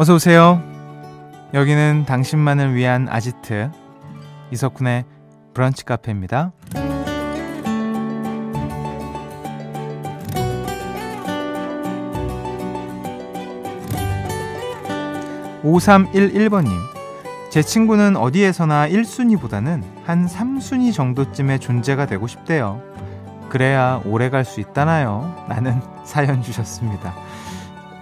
어서 오세요. 여기는 당신만을 위한 아지트 이석훈의 브런치 카페입니다. 5311번님. 제 친구는 어디에서나 1순위보다는 한 3순위 정도쯤의 존재가 되고 싶대요. 그래야 오래 갈 수 있다나요? 라는 사연 주셨습니다.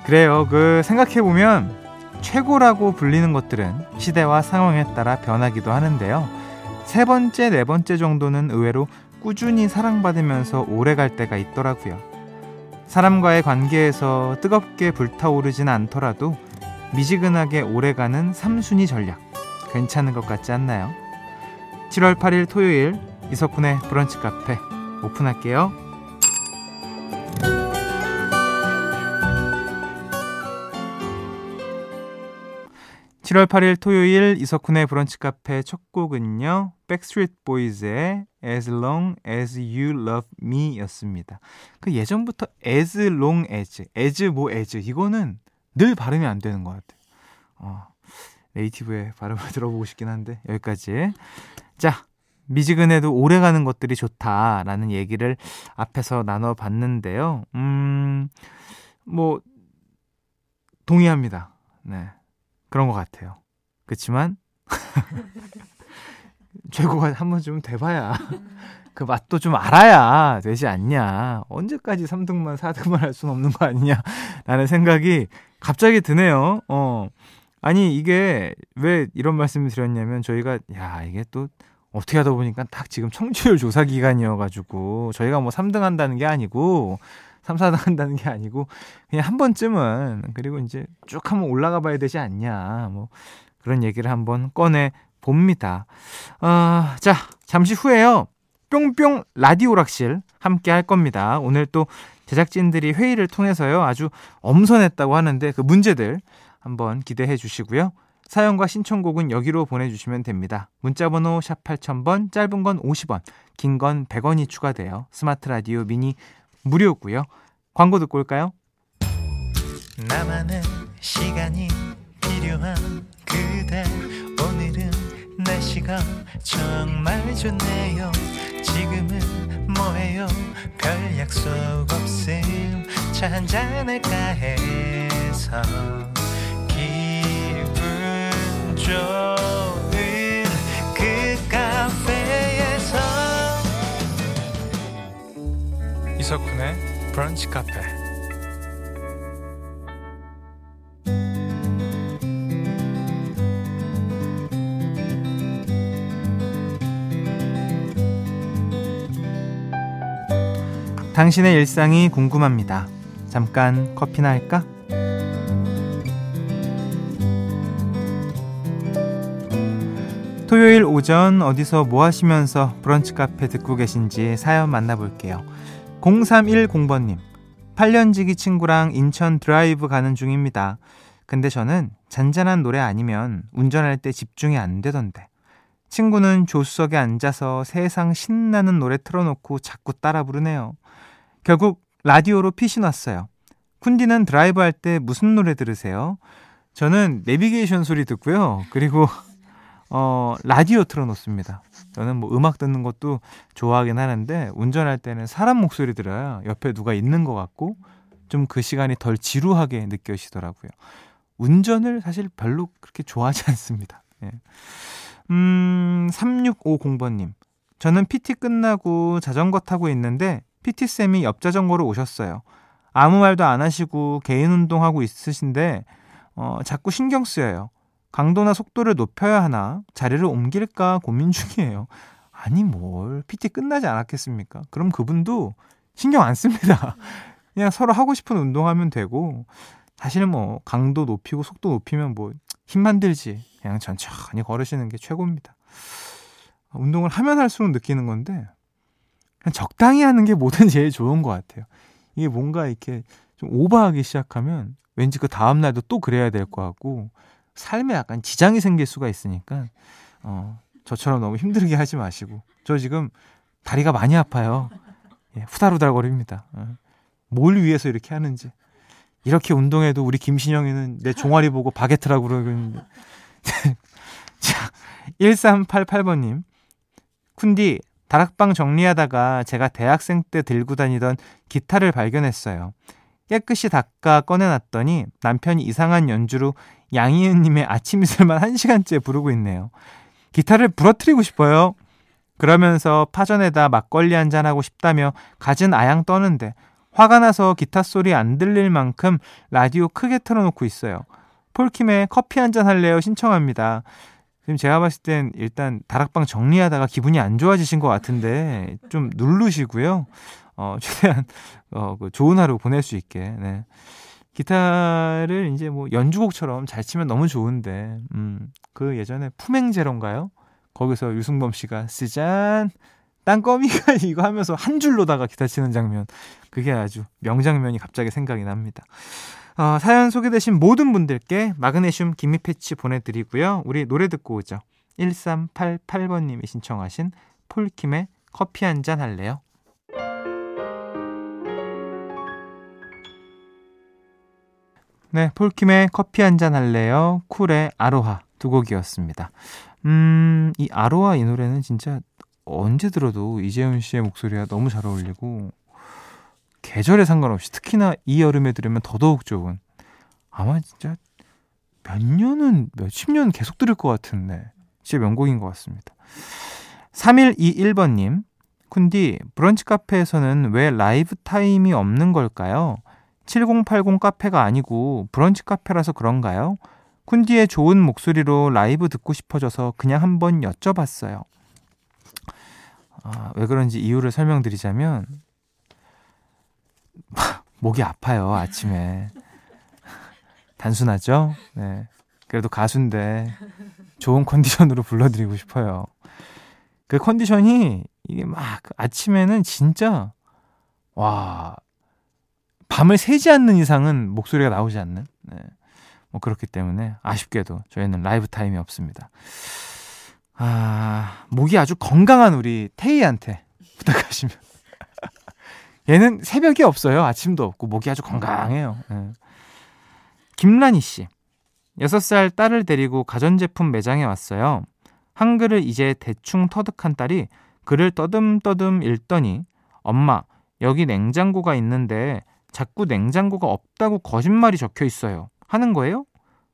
그래요. 그 생각해 보면 최고라고 불리는 것들은 시대와 상황에 따라 변하기도 하는데요. 세 번째, 네 번째 정도는 의외로 꾸준히 사랑받으면서 오래 갈 때가 있더라고요. 사람과의 관계에서 뜨겁게 불타오르진 않더라도 미지근하게 오래가는 3순위 전략 괜찮은 것 같지 않나요? 7월 8일 토요일 이석훈의 브런치 카페 오픈할게요. 7월 8일 토요일 이석훈의 브런치 카페 첫 곡은요. 백스트리트 보이즈의 As Long As You Love Me 였습니다. 그 예전부터 As Long As, As 뭐 As 이거는 늘 발음이 안 되는 것 같아요. 어, 네이티브의 발음을 들어보고 싶긴 한데 여기까지. 자, 미지근해도 오래 가는 것들이 좋다라는 얘기를 앞에서 나눠봤는데요. 음, 뭐 동의합니다. 네, 그런 것 같아요. 그렇지만 최고가 한번 좀 돼봐야 그 맛도 좀 알아야 되지 않냐. 언제까지 3등만 4등만 할 수는 없는 거 아니냐. 라는 생각이 갑자기 드네요. 어. 아니, 이게 왜 이런 말씀을 드렸냐면 저희가, 야, 이게 또 어떻게 하다 보니까 딱 지금 청취율 조사 기간이어가지고 저희가 뭐 3등 한다는 게 아니고 3, 4등 한다는 게 아니고 그냥 한 번쯤은 그리고 이제 쭉 한번 올라가 봐야 되지 않냐. 뭐 그런 얘기를 한번 꺼내 봅니다. 어, 자, 잠시 후에요. 뿅뿅 라디오락실 함께 할 겁니다. 오늘 또 제작진들이 회의를 통해서요. 아주 엄선했다고 하는데 그 문제들 한번 기대해 주시고요. 사연과 신청곡은 여기로 보내주시면 됩니다. 문자번호 샵 8000번, 짧은 건 50원, 긴 건 100원이 추가돼요. 스마트 라디오 미니 무료고요. 광고 듣고 올까요? 나만의 시간이 필요한 그대 오늘은 날씨가 정말 좋네요. 지금은 뭐해요? 별 약속 없음 차 한잔할까 해서 기분 좋 이석훈의 브런치 카페 당신의 일상이 궁금합니다. 잠깐 커피나 할까? 토요일 오전 어디서 뭐 하시면서 브런치 카페 듣고 계신지 사연 만나볼게요. 0310번님, 8년지기 친구랑 인천 드라이브 가는 중입니다. 근데 저는 잔잔한 노래 아니면 운전할 때 집중이 안 되던데. 친구는 조수석에 앉아서 세상 신나는 노래 틀어놓고 자꾸 따라 부르네요. 결국 라디오로 핏이 났어요. 쿤디는 드라이브 할 때 무슨 노래 들으세요? 저는 내비게이션 소리 듣고요. 그리고 어, 라디오 틀어놓습니다. 저는 뭐 음악 듣는 것도 좋아하긴 하는데 운전할 때는 사람 목소리 들어야 옆에 누가 있는 것 같고 좀 그 시간이 덜 지루하게 느껴지더라고요. 운전을 사실 별로 그렇게 좋아하지 않습니다. 예. 음, 3650번님. 저는 PT 끝나고 자전거 타고 있는데 PT쌤이 옆 자전거로 오셨어요. 아무 말도 안 하시고 개인 운동하고 있으신데 어, 자꾸 신경 쓰여요. 강도나 속도를 높여야 하나 자리를 옮길까 고민 중이에요. 아니 뭘 PT 끝나지 않았겠습니까? 그럼 그분도 신경 안 씁니다. 그냥 서로 하고 싶은 운동하면 되고 사실은 뭐 강도 높이고 속도 높이면 뭐 힘만 들지 그냥 천천히 걸으시는 게 최고입니다. 운동을 하면 할수록 느끼는 건데 그냥 적당히 하는 게 뭐든 제일 좋은 것 같아요. 이게 뭔가 이렇게 좀 오버하기 시작하면 왠지 그 다음날도 또 그래야 될 것 같고 삶에 약간 지장이 생길 수가 있으니까 어, 저처럼 너무 힘들게 하지 마시고 저 지금 다리가 많이 아파요. 예, 후달후달거립니다. 어. 뭘 위해서 이렇게 하는지 이렇게 운동해도 우리 김신영이는 내 종아리 보고 바게트라고 그러는데. 자, 1388번님. 쿤디, 다락방 정리하다가 제가 대학생 때 들고 다니던 기타를 발견했어요. 깨끗이 닦아 꺼내놨더니 남편이 이상한 연주로 양희은님의 아침 이슬만 1시간째 부르고 있네요. 기타를 부러뜨리고 싶어요. 그러면서 파전에다 막걸리 한잔 하고 싶다며 갖은 아양 떠는데 화가 나서 기타 소리 안 들릴 만큼 라디오 크게 틀어놓고 있어요. 폴킴의 커피 한잔 할래요 신청합니다. 지금 제가 봤을 땐 일단 다락방 정리하다가 기분이 안 좋아지신 것 같은데 좀 누르시고요. 어, 최대한 어, 그 좋은 하루 보낼 수 있게. 네. 기타를 이제 뭐 연주곡처럼 잘 치면 너무 좋은데, 음, 그 예전에 품행제로인가요? 거기서 유승범 씨가 쓰잔 땅거미가 이거 하면서 한 줄로다가 기타 치는 장면 그게 아주 명장면이 갑자기 생각이 납니다. 어, 사연 소개되신 모든 분들께 마그네슘 기미 패치 보내드리고요. 우리 노래 듣고 오죠. 1388번님이 신청하신 폴킴의 커피 한 잔 할래요? 네, 폴킴의 커피 한 잔 할래요? 쿨의 아로하 두 곡이었습니다. 음, 이 아로하 이 노래는 진짜 언제 들어도 이재훈 씨의 목소리가 너무 잘 어울리고 계절에 상관없이 특히나 이 여름에 들으면 더더욱 좋은 아마 진짜 몇 년은 몇십 년 계속 들을 것 같은데 진짜 명곡인 것 같습니다. 3121번님 쿤디 브런치 카페에서는 왜 라이브 타임이 없는 걸까요? 7080 카페가 아니고 브런치 카페라서 그런가요? 쿤디의 좋은 목소리로 라이브 듣고 싶어져서 그냥 한번 여쭤봤어요. 아, 왜 그런지 이유를 설명드리자면 목이 아파요 아침에 단순하죠? 네. 그래도 가수인데 좋은 컨디션으로 불러드리고 싶어요. 그 컨디션이 이게 막 아침에는 진짜 와 밤을 새지 않는 이상은 목소리가 나오지 않는 네. 뭐 그렇기 때문에 아쉽게도 저희는 라이브 타임이 없습니다. 아 목이 아주 건강한 우리 테이한테 부탁하시면 얘는 새벽이 없어요 아침도 없고 목이 아주 건강해요. 네. 김란희 씨 6살 딸을 데리고 가전제품 매장에 왔어요. 한글을 이제 대충 터득한 딸이 글을 떠듬떠듬 읽더니 엄마 여기 냉장고가 있는데 자꾸 냉장고가 없다고 거짓말이 적혀 있어요. 하는 거예요?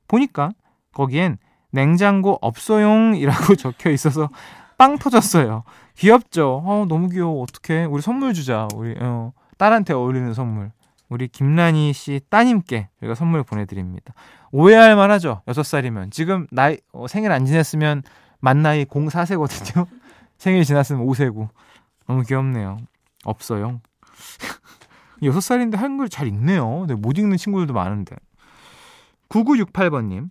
보니까 거기엔 냉장고 없어용이라고 적혀 있어서 빵 터졌어요. 귀엽죠? 어, 너무 귀여워. 어떡해. 우리 선물 주자. 우리 어, 딸한테 어울리는 선물. 우리 김란희 씨 따님께 저희가 선물 보내드립니다. 오해할 만하죠? 6살이면. 지금 나이, 어, 생일 안 지냈으면 만 나이 04세거든요. 생일 지났으면 5세고. 너무 귀엽네요. 없어요. 6살인데 한글 잘 읽네요. 네, 못 읽는 친구들도 많은데. 9968번님.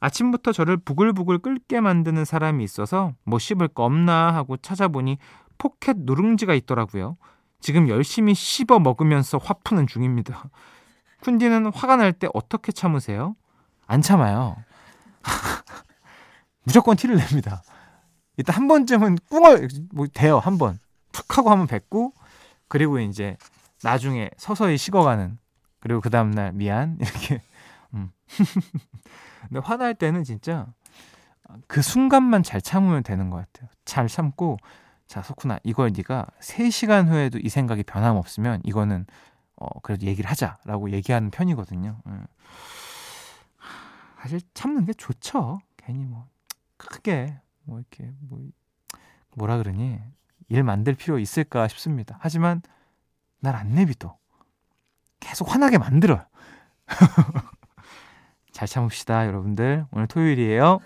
아침부터 저를 부글부글 끓게 만드는 사람이 있어서 뭐 씹을 거 없나 하고 찾아보니 포켓 누룽지가 있더라고요. 지금 열심히 씹어 먹으면서 화 푸는 중입니다. 쿤디는 화가 날 때 어떻게 참으세요? 안 참아요. 무조건 티를 냅니다. 일단 한 번쯤은 꿍얼 뭐 돼요 한 번. 툭 하고 한번 뱉고 그리고 이제 나중에 서서히 식어가는 그리고 그 다음날 미안 이렇게. 음. 근데 화날 때는 진짜 그 순간만 잘 참으면 되는 것 같아요. 잘 참고 자 석훈아 이걸 네가 3시간 후에도 이 생각이 변함없으면 이거는 어 그래도 얘기를 하자라고 얘기하는 편이거든요. 음. 사실 참는 게 좋죠. 괜히 뭐 크게 뭐 이렇게 뭐 뭐라 그러니? 일 만들 필요 있을까 싶습니다. 하지만 날 안 내비둬. 계속 화나게 만들어요. 잘 참읍시다, 여러분들. 오늘 토요일이에요.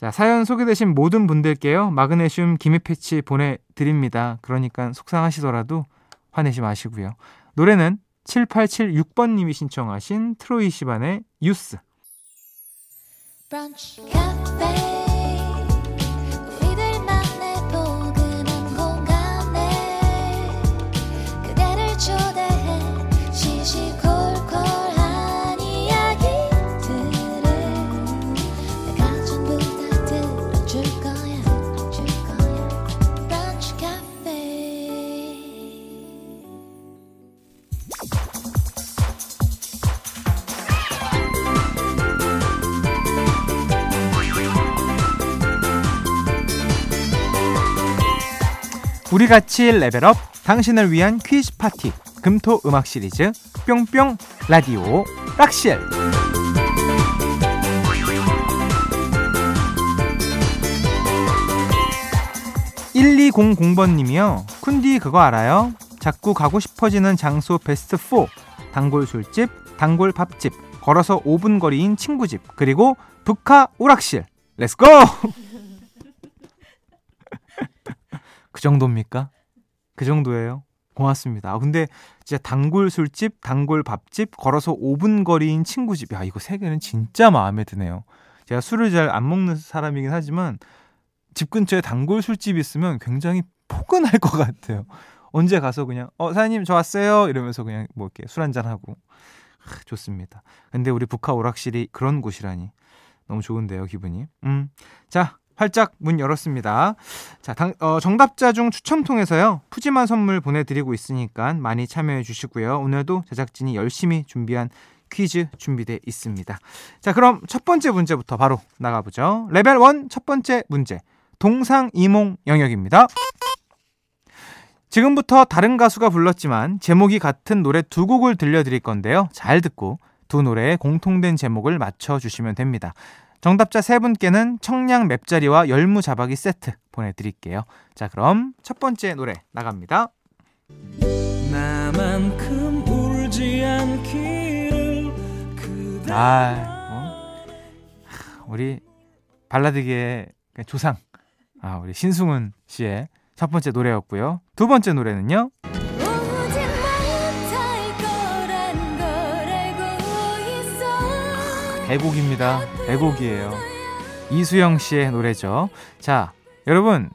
자, 사연 소개되신 모든 분들께요. 마그네슘 기미 패치 보내드립니다. 그러니까 속상하시더라도 화내지 마시고요. 노래는 7876번님이 신청하신 트로이 시반의 유스. 브런치, 우리 같이 레벨업 당신을 위한 퀴즈 파티 금토 음악 시리즈 뿅뿅 라디오 락실 1200번 님이요. 쿤디 그거 알아요? 자꾸 가고 싶어지는 장소 베스트 4. 단골 술집, 단골 밥집, 걸어서 5분 거리인 친구 집, 그리고 브카 오락실. Let's go! 그 정도입니까? 그 정도예요. 고맙습니다. 아, 근데 진짜 단골 술집, 단골 밥집, 걸어서 5분 거리인 친구 집. 야, 이거 세 개는 진짜 마음에 드네요. 제가 술을 잘 안 먹는 사람이긴 하지만 집 근처에 단골 술집 있으면 굉장히 포근할 것 같아요. 언제 가서 그냥 어 사장님 저 왔어요 이러면서 그냥 뭐 이렇게 술 한잔 하고 좋습니다. 근데 우리 북한 오락실이 그런 곳이라니 너무 좋은데요 기분이. 음. 자 활짝 문 열었습니다. 자, 당, 어, 정답자 중 추첨 통해서요. 푸짐한 선물 보내드리고 있으니까 많이 참여해 주시고요. 오늘도 제작진이 열심히 준비한 퀴즈 준비되어 있습니다. 자, 그럼 첫 번째 문제부터 바로 나가보죠. 레벨 1 첫 번째 문제. 동상이몽 영역입니다. 지금부터 다른 가수가 불렀지만 제목이 같은 노래 두 곡을 들려드릴 건데요. 잘 듣고 두 노래의 공통된 제목을 맞춰주시면 됩니다. 정답자 세 분께는 청량 맵자리와 열무 자박이 세트 보내드릴게요. 자, 그럼 첫 번째 노래 나갑니다. 나만큼 울지 않기를 아, 어? 우리 발라드계의 조상 아, 우리 신승훈 씨의 첫 번째 노래였고요. 두 번째 노래는요. 대곡입니다. 대곡이에요. 이수영 씨의 노래죠. 자, 여러분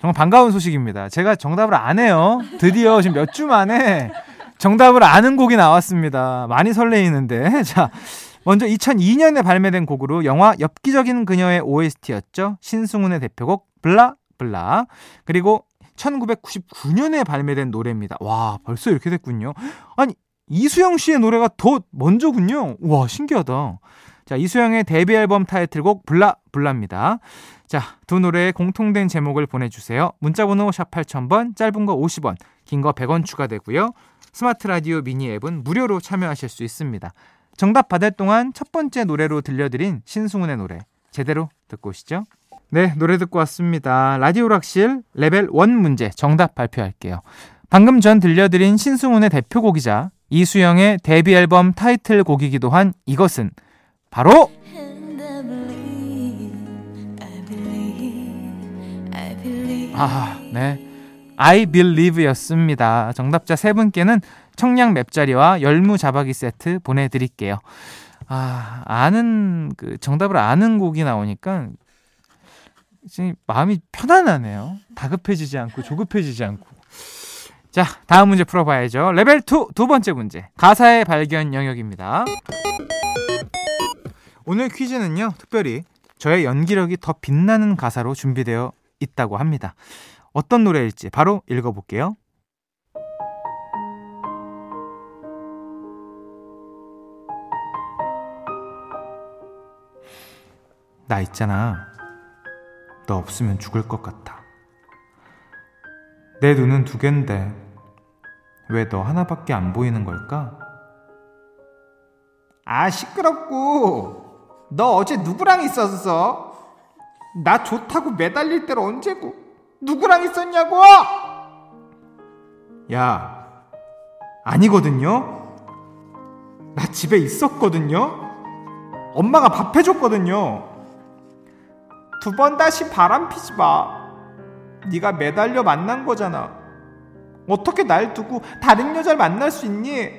정말 반가운 소식입니다. 제가 정답을 안 해요. 드디어 지금 몇 주 만에 정답을 아는 곡이 나왔습니다. 많이 설레이는데. 자, 먼저 2002년에 발매된 곡으로 영화 엽기적인 그녀의 OST였죠. 신승훈의 대표곡 블라 블라. 그리고 1999년에 발매된 노래입니다. 와, 벌써 이렇게 됐군요. 아니, 이수영 씨의 노래가 더 먼저군요. 와, 신기하다. 자, 이수영의 데뷔 앨범 타이틀곡 블라 블라입니다. 자, 두 노래의 공통된 제목을 보내주세요. 문자번호 샵 8000번, 짧은 거 50원, 긴 거 100원 추가되고요. 스마트 라디오 미니 앱은 무료로 참여하실 수 있습니다. 정답 받을 동안 첫 번째 노래로 들려드린 신승훈의 노래 제대로 듣고 오시죠. 네, 노래 듣고 왔습니다. 라디오 락실 레벨 1 문제 정답 발표할게요. 방금 전 들려드린 신승훈의 대표곡이자 이수영의 데뷔 앨범 타이틀곡이기도 한 이것은 바로 아, 네. I believe였습니다. 정답자 세 분께는 청량 맵자리와 열무 자박이 세트 보내 드릴게요. 아, 아는, 그, 정답을 아는 곡이 나오니까, 지금 마음이 편안하네요. 다급해지지 않고, 조급해지지 않고. 자, 다음 문제 풀어 봐야죠. 레벨 2, 두 번째 문제. 가사의 발견 영역입니다. 오늘 퀴즈는요, 특별히 저의 연기력이 더 빛나는 가사로 준비되어 있다고 합니다. 어떤 노래일지 바로 읽어볼게요. 나 있잖아. 너 없으면 죽을 것 같아. 내 눈은 두 갠데 왜 너 하나밖에 안 보이는 걸까? 아 시끄럽고 너 어제 누구랑 있었어? 나 좋다고 매달릴 때로 언제고 누구랑 있었냐고? 야 아니거든요. 나 집에 있었거든요. 엄마가 밥 해줬거든요. 두 번 다시 바람 피지 마. 네가 매달려 만난 거잖아. 어떻게 날 두고 다른 여자를 만날 수 있니?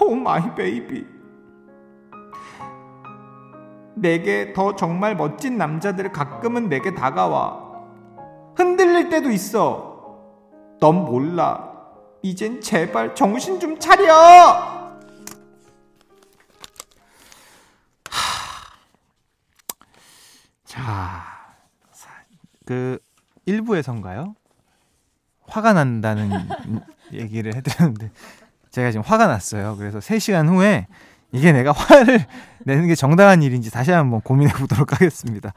Oh my baby. 내게 더 정말 멋진 남자들 가끔은 내게 다가와. 흔들릴 때도 있어. 넌 몰라. 이젠 제발 정신 좀 차려! 자, 그 1부에선가요? 화가 난다는 얘기를 해드렸는데 제가 지금 화가 났어요. 그래서 3시간 후에 이게 내가 화를 내는 게 정당한 일인지 다시 한번 고민해 보도록 하겠습니다.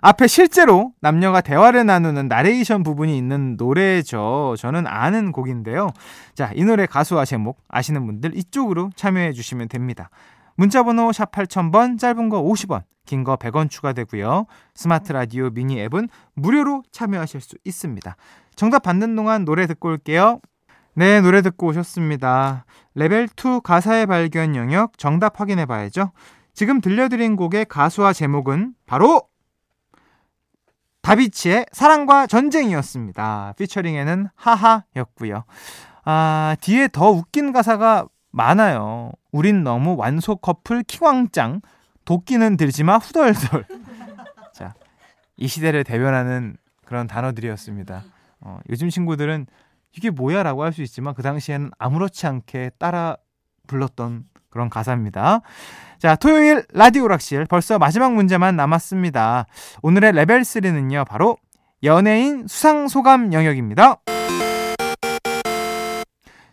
앞에 실제로 남녀가 대화를 나누는 나레이션 부분이 있는 노래죠. 저는 아는 곡인데요. 자, 이 노래 가수와 제목 아시는 분들 이쪽으로 참여해 주시면 됩니다. 문자 번호 샵 8000번, 짧은 거 50원, 긴 거 100원 추가되고요. 스마트 라디오 미니 앱은 무료로 참여하실 수 있습니다. 정답 받는 동안 노래 듣고 올게요. 네, 노래 듣고 오셨습니다. 레벨 2 가사의 발견 영역 정답 확인해 봐야죠. 지금 들려드린 곡의 가수와 제목은 바로 다비치의 사랑과 전쟁이었습니다. 피처링에는 하하였고요. 아, 뒤에 더 웃긴 가사가 많아요. 우린 너무 완소 커플 킹왕짱. 도끼는 들지마 후덜덜. 자, 이 시대를 대변하는 그런 단어들이었습니다. 어, 요즘 친구들은 이게 뭐야 라고 할 수 있지만 그 당시에는 아무렇지 않게 따라 불렀던 그런 가사입니다. 자, 토요일 라디오 락실 벌써 마지막 문제만 남았습니다. 오늘의 레벨 3는요, 바로 연예인 수상 소감 영역입니다.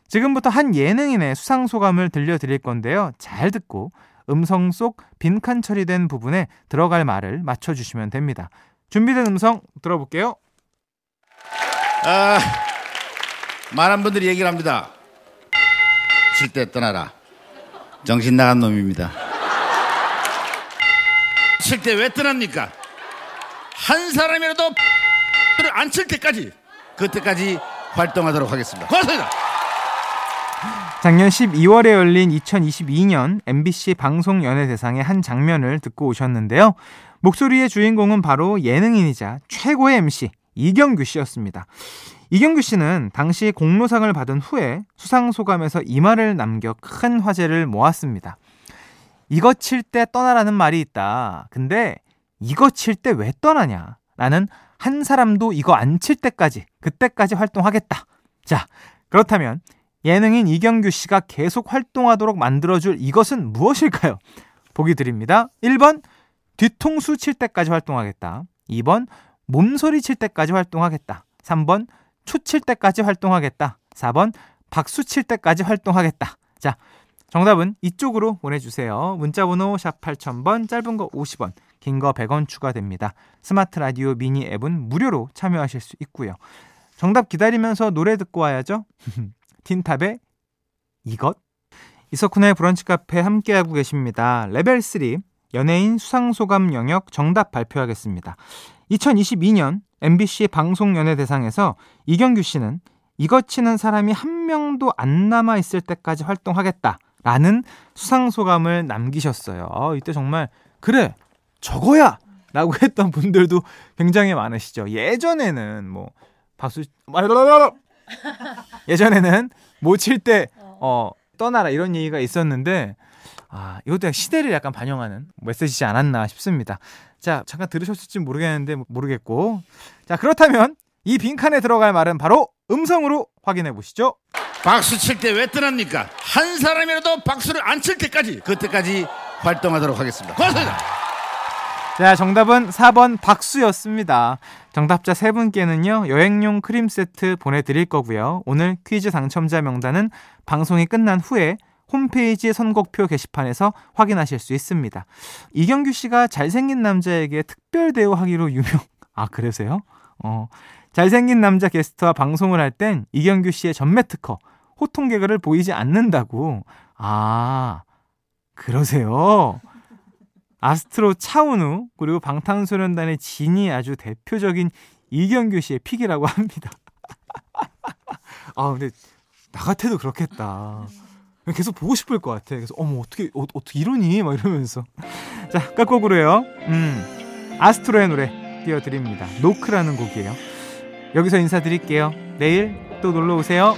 지금부터 한 예능인의 수상 소감을 들려드릴 건데요. 잘 듣고 음성 속 빈칸 처리된 부분에 들어갈 말을 맞춰주시면 됩니다. 준비된 음성 들어볼게요. 아, 많은 분들이 얘기를 합니다. 칠 때 떠나라. 정신 나간 놈입니다. 칠 때 왜 떠납니까? 한 사람이라도 안 칠 때까지 그때까지 활동하도록 하겠습니다. 고맙습니다. 작년 12월에 열린 2022년 MBC 방송연예대상의 한 장면을 듣고 오셨는데요. 목소리의 주인공은 바로 예능인이자 최고의 MC 이경규 씨였습니다. 이경규 씨는 당시 공로상을 받은 후에 수상 소감에서 이 말을 남겨 큰 화제를 모았습니다. 이거 칠 때 떠나라는 말이 있다. 근데 이거 칠 때 왜 떠나냐? 나는 한 사람도 이거 안 칠 때까지, 그때까지 활동하겠다. 자, 그렇다면 예능인 이경규 씨가 계속 활동하도록 만들어줄 이것은 무엇일까요? 보기 드립니다. 1번, 뒤통수 칠 때까지 활동하겠다. 2번, 몸소리 칠 때까지 활동하겠다. 3번, 초칠 때까지 활동하겠다. 4번 박수 칠 때까지 활동하겠다. 자, 정답은 이쪽으로 보내주세요. 문자번호 샵 8000번, 짧은 거 50원, 긴 거 100원 추가됩니다. 스마트 라디오 미니 앱은 무료로 참여하실 수 있고요. 정답 기다리면서 노래 듣고 와야죠. 틴탑의 이것? 이석훈의 브런치 카페 함께하고 계십니다. 레벨 3 연예인 수상소감 영역 정답 발표하겠습니다. 2022년 MBC 방송연예대상에서 이경규 씨는 이것 치는 사람이 한 명도 안 남아 있을 때까지 활동하겠다라는 수상 소감을 남기셨어요. 어, 이때 정말 그래 저거야 라고 했던 분들도 굉장히 많으시죠. 예전에는 뭐 박수 예전에는 못 칠 때 어, 떠나라 이런 얘기가 있었는데 아, 이것도 시대를 약간 반영하는 메시지지 않았나 싶습니다. 자, 잠깐 들으셨을지 모르겠는데 모르겠고. 자, 그렇다면 이 빈칸에 들어갈 말은 바로 음성으로 확인해 보시죠. 박수 칠 때 왜 떠납니까? 한 사람이라도 박수를 안 칠 때까지 그때까지 활동하도록 하겠습니다. 고맙습니다. 자, 정답은 4번 박수였습니다. 정답자 3분께는요, 여행용 크림 세트 보내드릴 거고요. 오늘 퀴즈 당첨자 명단은 방송이 끝난 후에 홈페이지 선곡표 게시판에서 확인하실 수 있습니다. 이경규 씨가 잘생긴 남자에게 특별 대우하기로 유명. 아, 그러세요? 어. 잘생긴 남자 게스트와 방송을 할 땐 이경규 씨의 전매 특허, 호통 개그를 보이지 않는다고. 아, 그러세요? 아스트로 차은우, 그리고 방탄소년단의 진이 아주 대표적인 이경규 씨의 픽이라고 합니다. 아, 근데 나 같아도 그렇겠다. 계속 보고 싶을 것 같아. 그래서 어머 어떻게 어, 떻게 이러니 막 이러면서 자 끝곡으로요. 음 아스트로의 노래 띄워드립니다. 노크라는 곡이에요. 여기서 인사드릴게요. 내일 또 놀러 오세요.